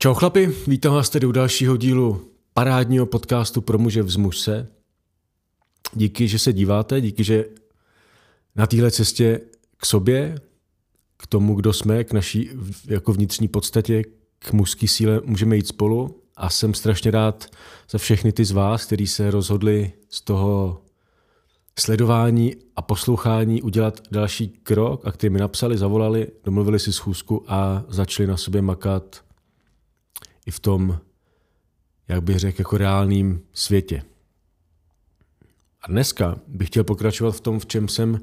Čau chlapi, vítám vás tedy u dalšího dílu parádního podcastu pro muže vzmuž se. Díky, že se díváte, díky, že na téhle cestě k sobě, k tomu, kdo jsme, k naší jako vnitřní podstatě, k mužské síle můžeme jít spolu a jsem strašně rád za všechny ty z vás, kteří se rozhodli z toho sledování a poslouchání udělat další krok a kteří mi napsali, zavolali, domluvili si schůzku a začali na sobě makat i v tom, jak bych řekl, jako reálným světě. A dneska bych chtěl pokračovat v tom, v čem jsem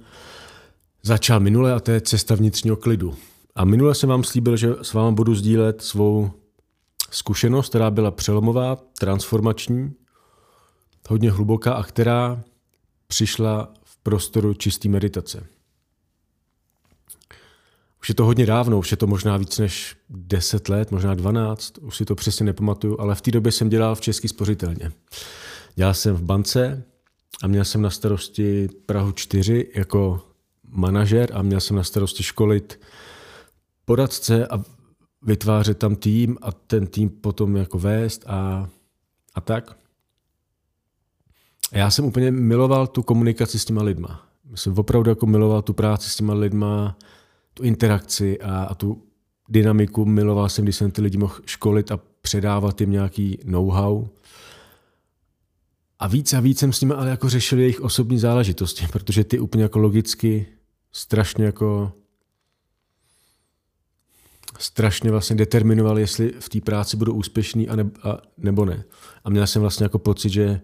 začal minule, a to je cesta vnitřního klidu. A minule jsem vám slíbil, že s vámi budu sdílet svou zkušenost, která byla přelomová, transformační, hodně hluboká a která přišla v prostoru čisté meditace. Už je to hodně dávno, už je to možná víc než 10 let, možná 12, už si to přesně nepamatuju, ale v té době jsem dělal v Český spořitelně. Dělal jsem v bance a měl jsem na starosti Prahu 4 jako manažer a měl jsem na starosti školit poradce a vytvářet tam tým a ten tým potom jako vést a, a tak. A já jsem úplně miloval tu komunikaci s těma lidma. Jsem opravdu jako miloval tu práci s těma lidma, tu interakci a, a tu dynamiku miloval jsem, když jsem ty lidi mohl školit a předávat jim nějaký know-how. A víc a víc jsem s nimi ale jako řešil jejich osobní záležitosti, protože ty úplně jako logicky strašně jako strašně vlastně determinoval, jestli v té práci budou úspěšný a, ne, a nebo ne. A měl jsem vlastně jako pocit, že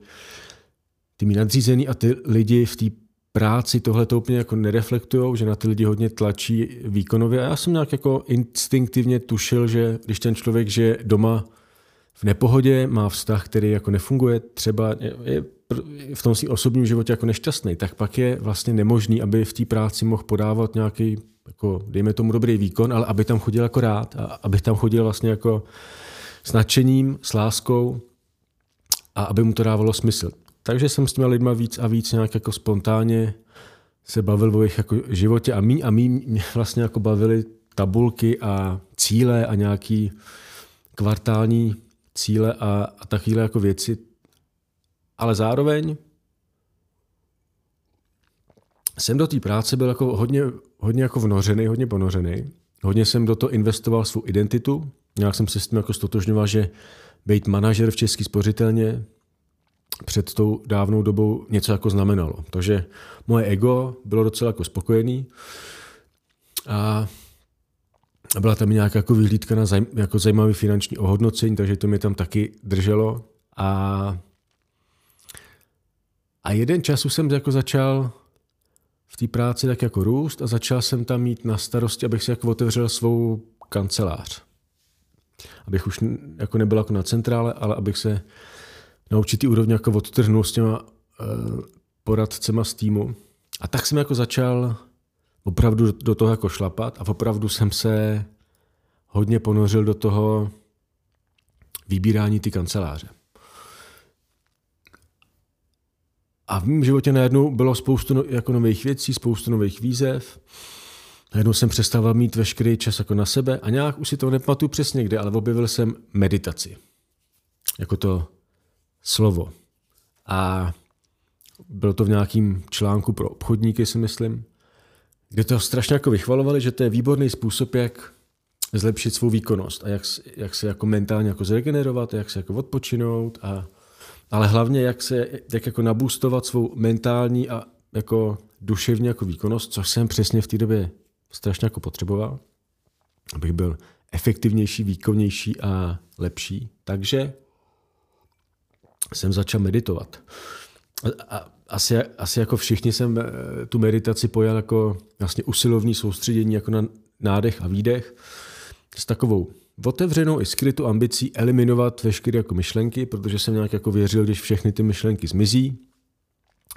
ty mý nadřízený a ty lidi v té práci tohle to úplně jako nereflektují, že na ty lidi hodně tlačí výkonově. A já jsem nějak jako instinktivně tušil, že když ten člověk žije doma v nepohodě, má vztah, který jako nefunguje, třeba je v tom svým osobním životě jako nešťastný, tak pak je vlastně nemožný, aby v té práci mohl podávat nějaký, jako, dejme tomu dobrý výkon, ale aby tam chodil jako rád a aby tam chodil vlastně jako s nadšením, s láskou a aby mu to dávalo smysl. Takže jsem s těma lidma víc a víc nějak jako spontánně se bavil o jejich jako životě a mý a mý mě vlastně jako bavily tabulky a cíle a nějaký kvartální cíle a, a takovéhle jako věci. Ale zároveň jsem do té práce byl jako hodně, hodně jako vnořený, hodně ponořený. Hodně jsem do toho investoval svou identitu. Nějak jsem se s tím jako stotožňoval, že být manažer v České spořitelně před tou dávnou dobou něco jako znamenalo. Takže moje ego bylo docela jako spokojený a byla tam nějaká jako vyhlídka na zaj, jako zajímavý finanční ohodnocení, takže to mě tam taky drželo. A, a jeden čas jsem jako začal v té práci tak jako růst a začal jsem tam mít na starosti, abych si jako otevřel svou kancelář. Abych už jako nebyl jako na centrále, ale abych se na určitý úrovni jako odtrhnul s těma uh, poradcema z týmu. A tak jsem jako začal opravdu do toho jako šlapat a opravdu jsem se hodně ponořil do toho vybírání ty kanceláře. A v mém životě najednou bylo spoustu no, jako nových věcí, spoustu nových výzev. Najednou jsem přestával mít veškerý čas jako na sebe a nějak už si to nepamatuju přesně kde, ale objevil jsem meditaci. Jako to slovo. A bylo to v nějakým článku pro obchodníky, si myslím, kde to strašně jako vychvalovali, že to je výborný způsob, jak zlepšit svou výkonnost a jak, jak se jako mentálně jako zregenerovat, jak se jako odpočinout, a, ale hlavně jak se jak jako nabůstovat svou mentální a jako duševní jako výkonnost, což jsem přesně v té době strašně jako potřeboval, abych byl efektivnější, výkonnější a lepší. Takže jsem začal meditovat. A, a asi, asi jako všichni jsem eh, tu meditaci pojal jako vlastně usilovní soustředění jako na nádech a výdech s takovou otevřenou i skrytou ambicí eliminovat veškeré jako myšlenky, protože jsem nějak jako věřil, když všechny ty myšlenky zmizí,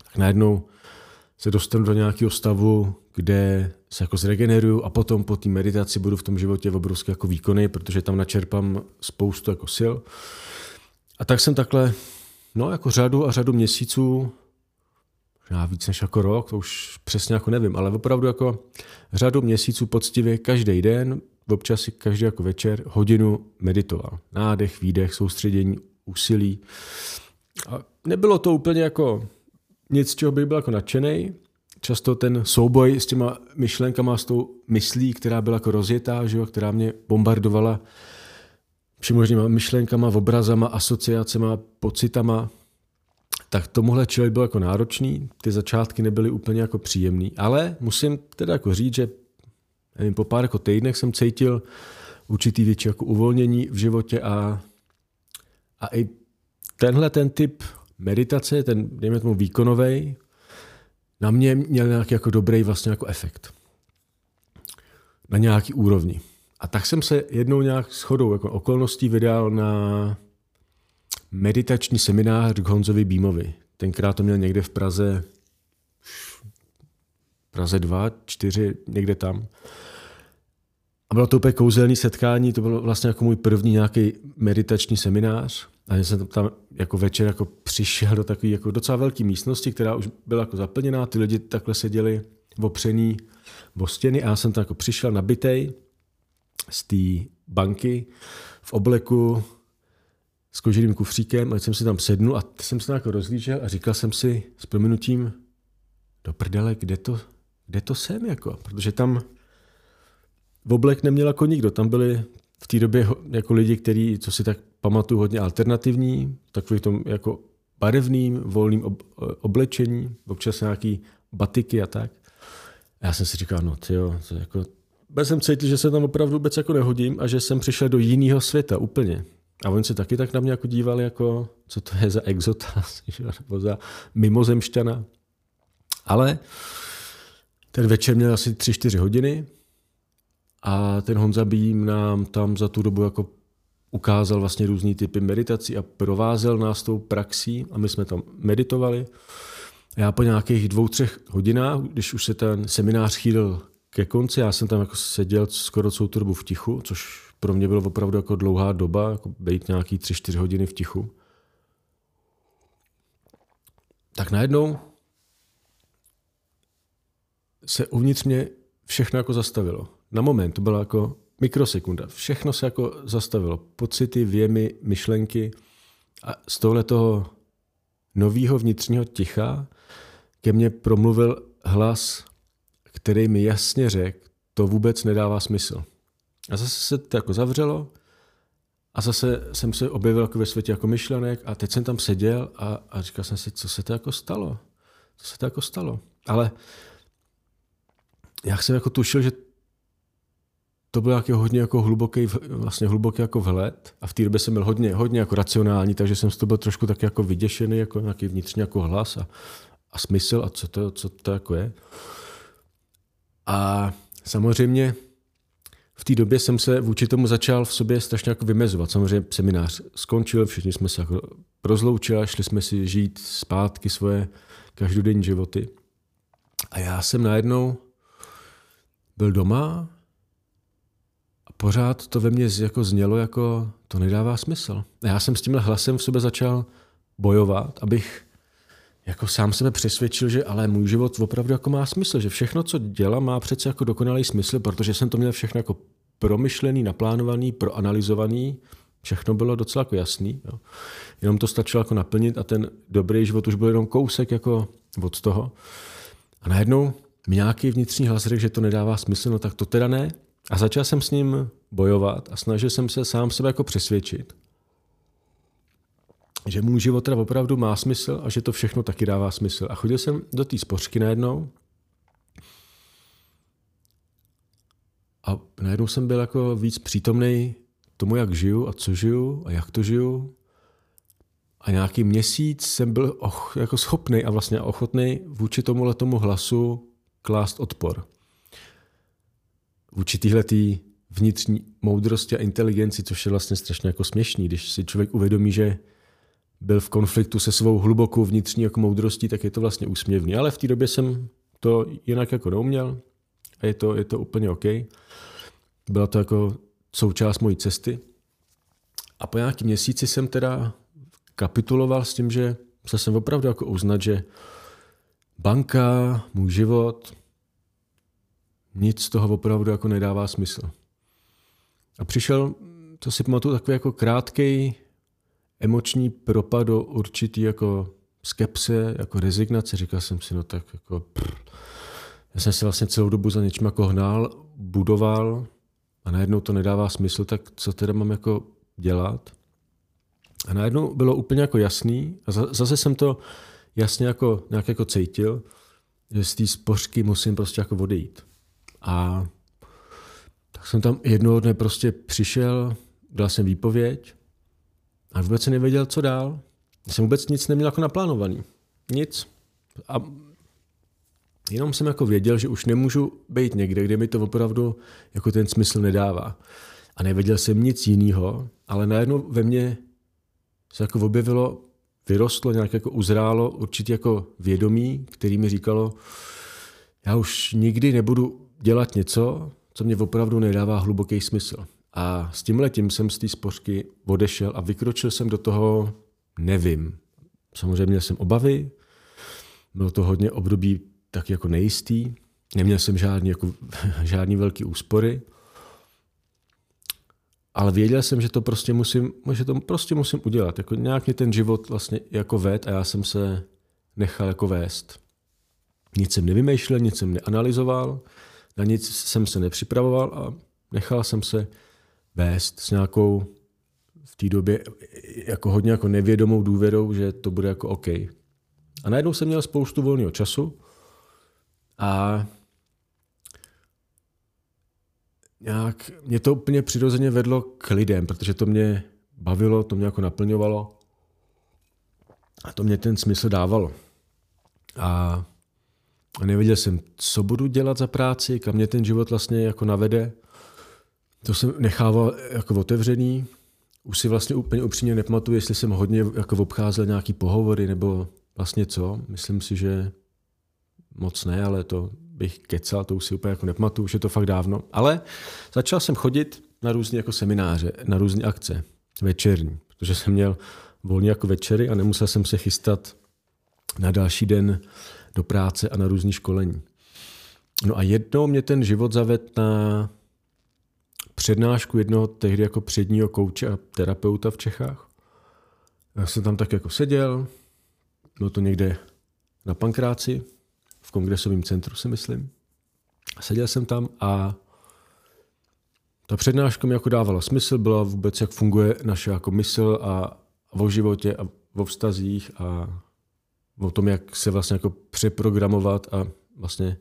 tak najednou se dostanu do nějakého stavu, kde se jako zregeneruju a potom po té meditaci budu v tom životě obrovský jako výkony, protože tam načerpám spoustu jako sil. A tak jsem takhle No, jako řadu a řadu měsíců, možná víc než jako rok, to už přesně jako nevím, ale opravdu jako řadu měsíců poctivě každý den, občas si každý jako večer hodinu meditoval. Nádech, výdech, soustředění, úsilí. A nebylo to úplně jako nic, čeho bych byl jako nadšený. Často ten souboj s těma myšlenkama, s tou myslí, která byla jako rozjetá, že jo, která mě bombardovala všemožnýma myšlenkama, obrazama, asociacema, pocitama, tak tomuhle člověk byl jako náročný, ty začátky nebyly úplně jako příjemný, ale musím teda jako říct, že nevím, po pár jako týdnech jsem cítil určitý větší jako uvolnění v životě a, a i tenhle ten typ meditace, ten, dejme tomu výkonový, na mě měl nějaký jako dobrý vlastně jako efekt. Na nějaký úrovni. A tak jsem se jednou nějak shodou jako okolností vydal na meditační seminář k Honzovi Bímovi. Tenkrát to měl někde v Praze, Praze 2, 4, někde tam. A bylo to úplně kouzelné setkání, to bylo vlastně jako můj první nějaký meditační seminář. A já jsem tam jako večer jako přišel do takové jako docela velké místnosti, která už byla jako zaplněná, ty lidi takhle seděli opřený o stěny a já jsem tam jako přišel nabitej z té banky v obleku s koženým kufříkem a jsem si tam sednul a jsem se jako rozlížel a říkal jsem si s prominutím do prdele, kde to, kde to jsem, jako, protože tam v oblek neměl jako nikdo, tam byli v té době jako lidi, kteří, co si tak pamatuju, hodně alternativní, takový tom jako barevným, volným ob, oblečení, občas nějaký batiky a tak. A já jsem si říkal, no ty jo, to jako, bez jsem cítil, že se tam opravdu vůbec jako nehodím a že jsem přišel do jiného světa úplně. A oni se taky tak na mě jako dívali, jako, co to je za exota, nebo za mimozemšťana. Ale ten večer měl asi 3-4 hodiny a ten Honza Bím nám tam za tu dobu jako ukázal vlastně různý typy meditací a provázel nás tou praxí a my jsme tam meditovali. Já po nějakých dvou, třech hodinách, když už se ten seminář chýlil ke konci, já jsem tam jako seděl skoro celou tu dobu v tichu, což pro mě bylo opravdu jako dlouhá doba, jako být nějaký tři, čtyři hodiny v tichu. Tak najednou se uvnitř mě všechno jako zastavilo. Na moment, to byla jako mikrosekunda. Všechno se jako zastavilo. Pocity, věmy, myšlenky. A z tohle toho nového vnitřního ticha ke mně promluvil hlas, který mi jasně řekl, to vůbec nedává smysl. A zase se to jako zavřelo a zase jsem se objevil jako ve světě jako myšlenek a teď jsem tam seděl a, a říkal jsem si, co se to jako stalo. Co se to jako stalo. Ale já jsem jako tušil, že to byl nějaký hodně jako hluboký, vlastně hluboký jako vhled a v té době jsem byl hodně, hodně jako racionální, takže jsem z toho byl trošku tak jako vyděšený, jako nějaký vnitřní jako hlas a, a smysl a co to, co to jako je. A samozřejmě v té době jsem se vůči tomu začal v sobě strašně jako vymezovat. Samozřejmě seminář skončil, všichni jsme se jako rozloučili, šli jsme si žít zpátky svoje každodenní životy. A já jsem najednou byl doma a pořád to ve mně jako znělo jako to nedává smysl. A já jsem s tímhle hlasem v sobě začal bojovat, abych jako sám sebe přesvědčil, že ale můj život opravdu jako má smysl, že všechno, co dělám, má přece jako dokonalý smysl, protože jsem to měl všechno jako promyšlený, naplánovaný, proanalizovaný, všechno bylo docela jako jasný. Jo. Jenom to stačilo jako naplnit a ten dobrý život už byl jenom kousek jako od toho. A najednou mi nějaký vnitřní hlas řekl, že to nedává smysl, no tak to teda ne. A začal jsem s ním bojovat a snažil jsem se sám sebe jako přesvědčit, že můj život teda opravdu má smysl a že to všechno taky dává smysl. A chodil jsem do té spořky najednou a najednou jsem byl jako víc přítomný tomu, jak žiju a co žiju a jak to žiju. A nějaký měsíc jsem byl och, jako schopný a vlastně ochotný vůči tomu hlasu klást odpor. Vůči téhletý vnitřní moudrosti a inteligenci, což je vlastně strašně jako směšný, když si člověk uvědomí, že byl v konfliktu se svou hlubokou vnitřní jako moudrostí, tak je to vlastně úsměvný. Ale v té době jsem to jinak jako neuměl a je to, je to úplně OK. Byla to jako součást mojí cesty. A po nějaký měsíci jsem teda kapituloval s tím, že se jsem opravdu jako uznat, že banka, můj život, nic z toho opravdu jako nedává smysl. A přišel, to si pamatuju, takový jako krátký emoční propad do určitý jako skepse, jako rezignace. Říkal jsem si, no tak jako prr. já jsem se vlastně celou dobu za něčím jako hnal, budoval a najednou to nedává smysl, tak co teda mám jako dělat? A najednou bylo úplně jako jasný a zase jsem to jasně jako nějak jako cítil, že z té spořky musím prostě jako odejít. A tak jsem tam jednoho dne prostě přišel, dal jsem výpověď a vůbec jsem nevěděl, co dál. Jsem vůbec nic neměl jako naplánovaný. Nic. A jenom jsem jako věděl, že už nemůžu být někde, kde mi to opravdu jako ten smysl nedává. A nevěděl jsem nic jiného, ale najednou ve mně se jako objevilo, vyrostlo, nějak jako uzrálo určitě jako vědomí, který mi říkalo, já už nikdy nebudu dělat něco, co mě opravdu nedává hluboký smysl. A s tím jsem z té spořky odešel a vykročil jsem do toho nevím. Samozřejmě měl jsem obavy, bylo to hodně období tak jako nejistý, neměl jsem žádný, jako, žádný velký úspory, ale věděl jsem, že to prostě musím, že to prostě musím udělat. Jako nějak mě ten život vlastně jako ved a já jsem se nechal jako vést. Nic jsem nevymýšlel, nic jsem neanalyzoval, na nic jsem se nepřipravoval a nechal jsem se vést s nějakou v té době jako hodně jako nevědomou důvěrou, že to bude jako OK. A najednou jsem měl spoustu volného času a nějak mě to úplně přirozeně vedlo k lidem, protože to mě bavilo, to mě jako naplňovalo a to mě ten smysl dávalo. A nevěděl jsem, co budu dělat za práci, kam mě ten život vlastně jako navede. To jsem nechával jako otevřený. Už si vlastně úplně upřímně nepamatuju, jestli jsem hodně jako obcházel nějaký pohovory nebo vlastně co. Myslím si, že moc ne, ale to bych kecal, to už si úplně jako nepamatuju, už je to fakt dávno. Ale začal jsem chodit na různé jako semináře, na různé akce, večerní, protože jsem měl volně jako večery a nemusel jsem se chystat na další den do práce a na různé školení. No a jednou mě ten život zaved na přednášku jednoho tehdy jako předního kouče a terapeuta v Čechách. Já jsem tam tak jako seděl, bylo to někde na Pankráci, v kongresovém centru si myslím. Seděl jsem tam a ta přednáška mi jako dávala smysl, byla vůbec, jak funguje naše jako mysl a o životě a o vztazích a o tom, jak se vlastně jako přeprogramovat a vlastně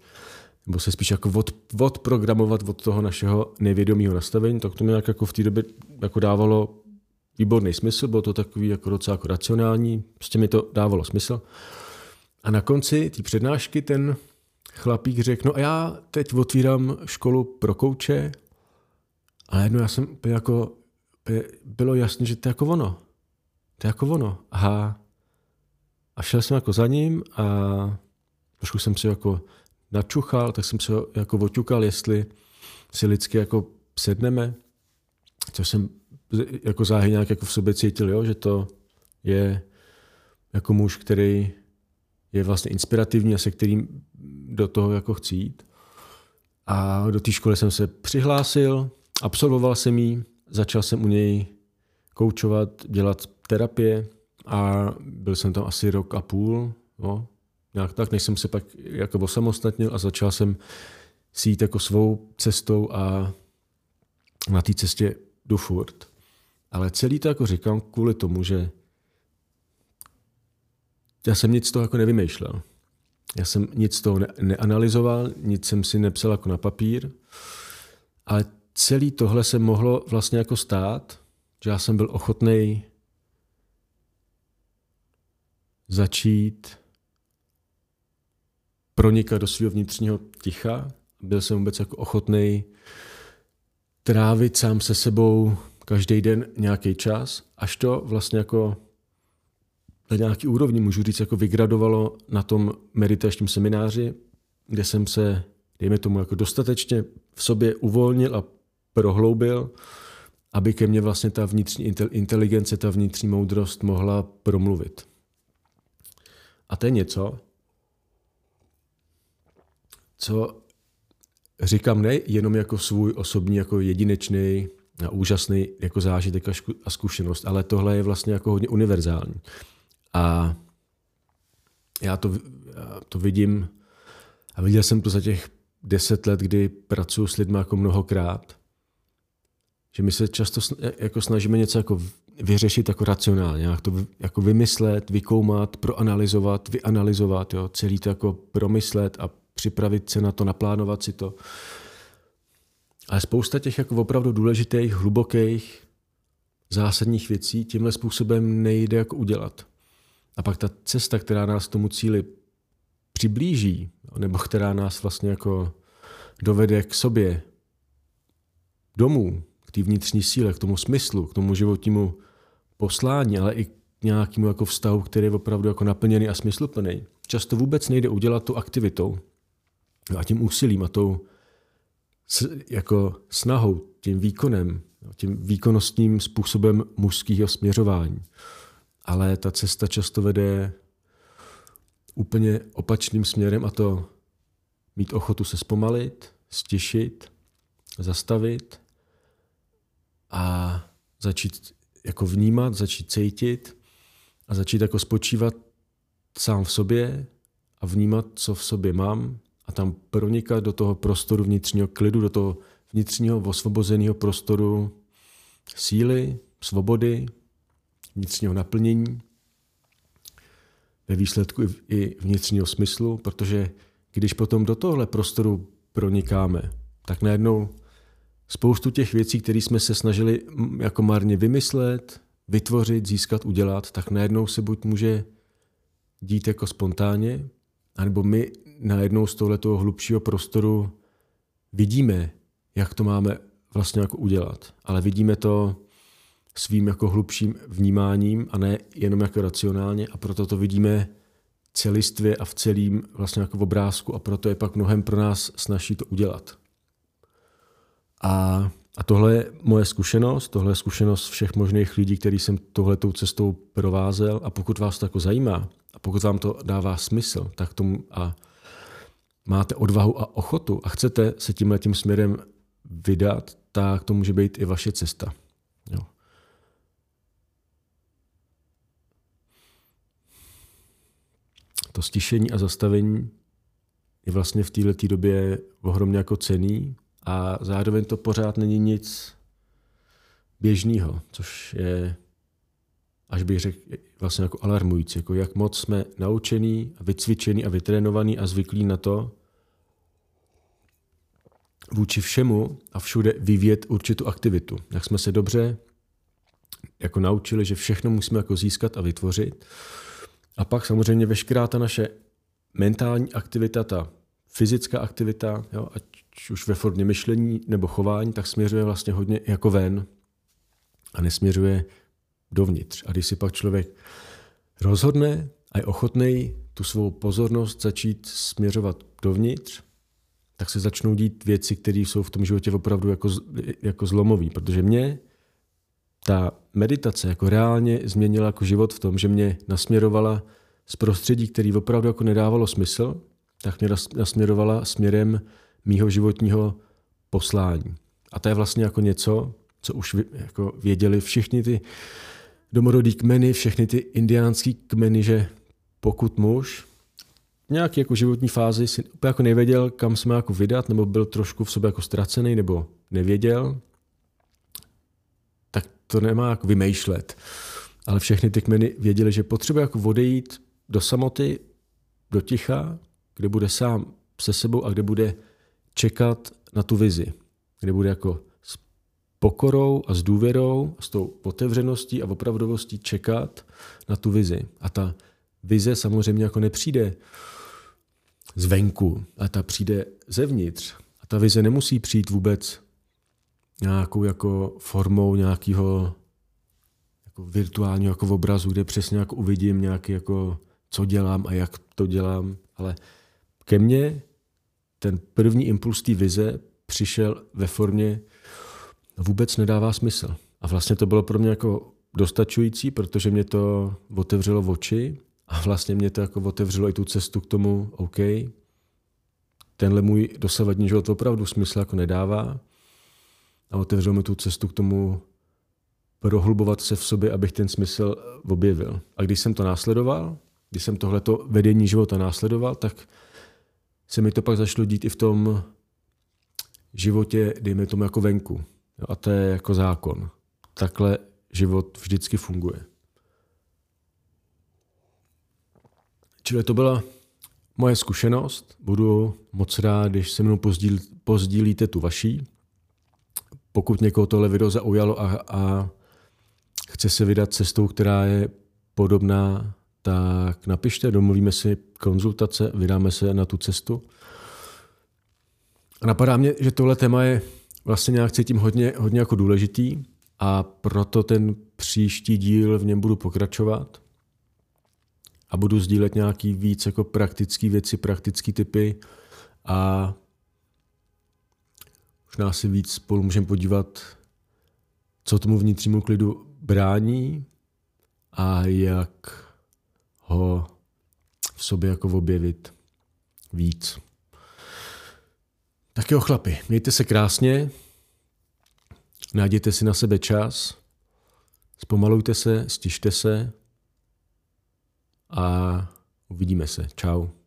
nebo se spíš jako od, odprogramovat od toho našeho nevědomého nastavení, tak to mi jako v té době jako dávalo výborný smysl, bylo to takový jako docela jako racionální, prostě mi to dávalo smysl. A na konci té přednášky ten chlapík řekl, no a já teď otvírám školu pro kouče a jedno já jsem jako, bylo jasné, že to je jako ono. To je jako ono. Aha. A šel jsem jako za ním a trošku jsem si jako načuchal, tak jsem se jako oťukal, jestli si lidsky jako sedneme, což jsem jako záhy nějak jako v sobě cítil, jo, že to je jako muž, který je vlastně inspirativní a se kterým do toho jako chci jít. A do té školy jsem se přihlásil, absolvoval jsem ji, začal jsem u něj koučovat, dělat terapie a byl jsem tam asi rok a půl. No, nějak tak, než jsem se pak jako osamostatnil a začal jsem si jít jako svou cestou a na té cestě jdu furt. Ale celý to jako říkám kvůli tomu, že já jsem nic z toho jako nevymýšlel. Já jsem nic z toho ne- neanalyzoval, nic jsem si nepsal jako na papír, ale celý tohle se mohlo vlastně jako stát, že já jsem byl ochotný začít pronikat do svého vnitřního ticha. Byl jsem vůbec jako ochotný trávit sám se sebou každý den nějaký čas, až to vlastně jako na nějaký úrovni, můžu říct, jako vygradovalo na tom meditačním semináři, kde jsem se, dejme tomu, jako dostatečně v sobě uvolnil a prohloubil, aby ke mně vlastně ta vnitřní inteligence, ta vnitřní moudrost mohla promluvit. A to je něco, co říkám ne jenom jako svůj osobní, jako jedinečný a úžasný jako zážitek a zkušenost, ale tohle je vlastně jako hodně univerzální. A já to, já to vidím a viděl jsem to za těch deset let, kdy pracuji s lidmi jako mnohokrát, že my se často jako snažíme něco jako vyřešit jako racionálně, nějak to jako vymyslet, vykoumat, proanalizovat, vyanalizovat, jo, celý to jako promyslet a připravit se na to, naplánovat si to. Ale spousta těch jako opravdu důležitých, hlubokých, zásadních věcí tímhle způsobem nejde jako udělat. A pak ta cesta, která nás tomu cíli přiblíží, nebo která nás vlastně jako dovede k sobě, domů, k té vnitřní síle, k tomu smyslu, k tomu životnímu poslání, ale i k nějakému jako vztahu, který je opravdu jako naplněný a smysluplný. Často vůbec nejde udělat tu aktivitou a tím úsilím a tou jako snahou, tím výkonem, tím výkonnostním způsobem mužského směřování. Ale ta cesta často vede úplně opačným směrem a to mít ochotu se zpomalit, stišit, zastavit a začít jako vnímat, začít cítit a začít jako spočívat sám v sobě a vnímat, co v sobě mám a tam pronikat do toho prostoru vnitřního klidu, do toho vnitřního osvobozeného prostoru síly, svobody, vnitřního naplnění, ve výsledku i vnitřního smyslu, protože když potom do tohle prostoru pronikáme, tak najednou spoustu těch věcí, které jsme se snažili jako marně vymyslet, vytvořit, získat, udělat, tak najednou se buď může dít jako spontánně, anebo my najednou z tohoto hlubšího prostoru vidíme, jak to máme vlastně jako udělat. Ale vidíme to svým jako hlubším vnímáním a ne jenom jako racionálně a proto to vidíme celistvě a v celým vlastně jako v obrázku a proto je pak mnohem pro nás snaží to udělat. A, a tohle je moje zkušenost, tohle je zkušenost všech možných lidí, který jsem tohletou cestou provázel a pokud vás to jako zajímá a pokud vám to dává smysl, tak tomu a máte odvahu a ochotu a chcete se tímhle tím směrem vydat, tak to může být i vaše cesta. Jo. To stišení a zastavení je vlastně v této době ohromně jako cený a zároveň to pořád není nic běžného, což je, až bych řekl, vlastně jako alarmující, jako jak moc jsme naučení, vycvičení a vytrénovaní a zvyklí na to, vůči všemu a všude vyvíjet určitou aktivitu. Jak jsme se dobře jako naučili, že všechno musíme jako získat a vytvořit. A pak samozřejmě veškerá ta naše mentální aktivita, ta fyzická aktivita, jo, ať už ve formě myšlení nebo chování, tak směřuje vlastně hodně jako ven a nesměřuje dovnitř. A když si pak člověk rozhodne a je ochotný tu svou pozornost začít směřovat dovnitř, tak se začnou dít věci, které jsou v tom životě opravdu jako, jako zlomový. Protože mě ta meditace jako reálně změnila jako život v tom, že mě nasměrovala z prostředí, který opravdu jako nedávalo smysl, tak mě nasměrovala směrem mýho životního poslání. A to je vlastně jako něco, co už jako věděli všichni ty domorodí kmeny, všechny ty indiánský kmeny, že pokud muž nějaký jako životní fázi si úplně jako nevěděl, kam se má jako vydat, nebo byl trošku v sobě jako ztracený, nebo nevěděl, tak to nemá jako vymýšlet. Ale všechny ty kmeny věděli, že potřebuje jako odejít do samoty, do ticha, kde bude sám se sebou a kde bude čekat na tu vizi, kde bude jako pokorou a s důvěrou, s tou otevřeností a opravdovostí čekat na tu vizi. A ta vize samozřejmě jako nepřijde zvenku, ale ta přijde zevnitř. A ta vize nemusí přijít vůbec nějakou jako formou nějakého jako virtuálního jako obrazu, kde přesně jako uvidím nějaký jako co dělám a jak to dělám, ale ke mně ten první impuls té vize přišel ve formě vůbec nedává smysl. A vlastně to bylo pro mě jako dostačující, protože mě to otevřelo oči a vlastně mě to jako otevřelo i tu cestu k tomu, OK, tenhle můj dosavadní život opravdu smysl jako nedává. a otevřelo mi tu cestu k tomu prohlubovat se v sobě, abych ten smysl objevil. A když jsem to následoval, když jsem tohleto vedení života následoval, tak se mi to pak začalo dít i v tom životě, dejme tomu jako venku. A to je jako zákon. Takhle život vždycky funguje. Čili to byla moje zkušenost. Budu moc rád, když se mnou pozdíl, pozdílíte tu vaší. Pokud někoho tohle video zaujalo a, a chce se vydat cestou, která je podobná, tak napište, domluvíme si konzultace, vydáme se na tu cestu. A napadá mě, že tohle téma je vlastně nějak cítím hodně, hodně jako důležitý a proto ten příští díl v něm budu pokračovat a budu sdílet nějaký víc jako praktické věci, praktické typy a možná si víc spolu můžeme podívat, co tomu vnitřnímu klidu brání a jak ho v sobě jako objevit víc. Tak jo, chlapi, mějte se krásně, najděte si na sebe čas, zpomalujte se, stište se a uvidíme se. Ciao.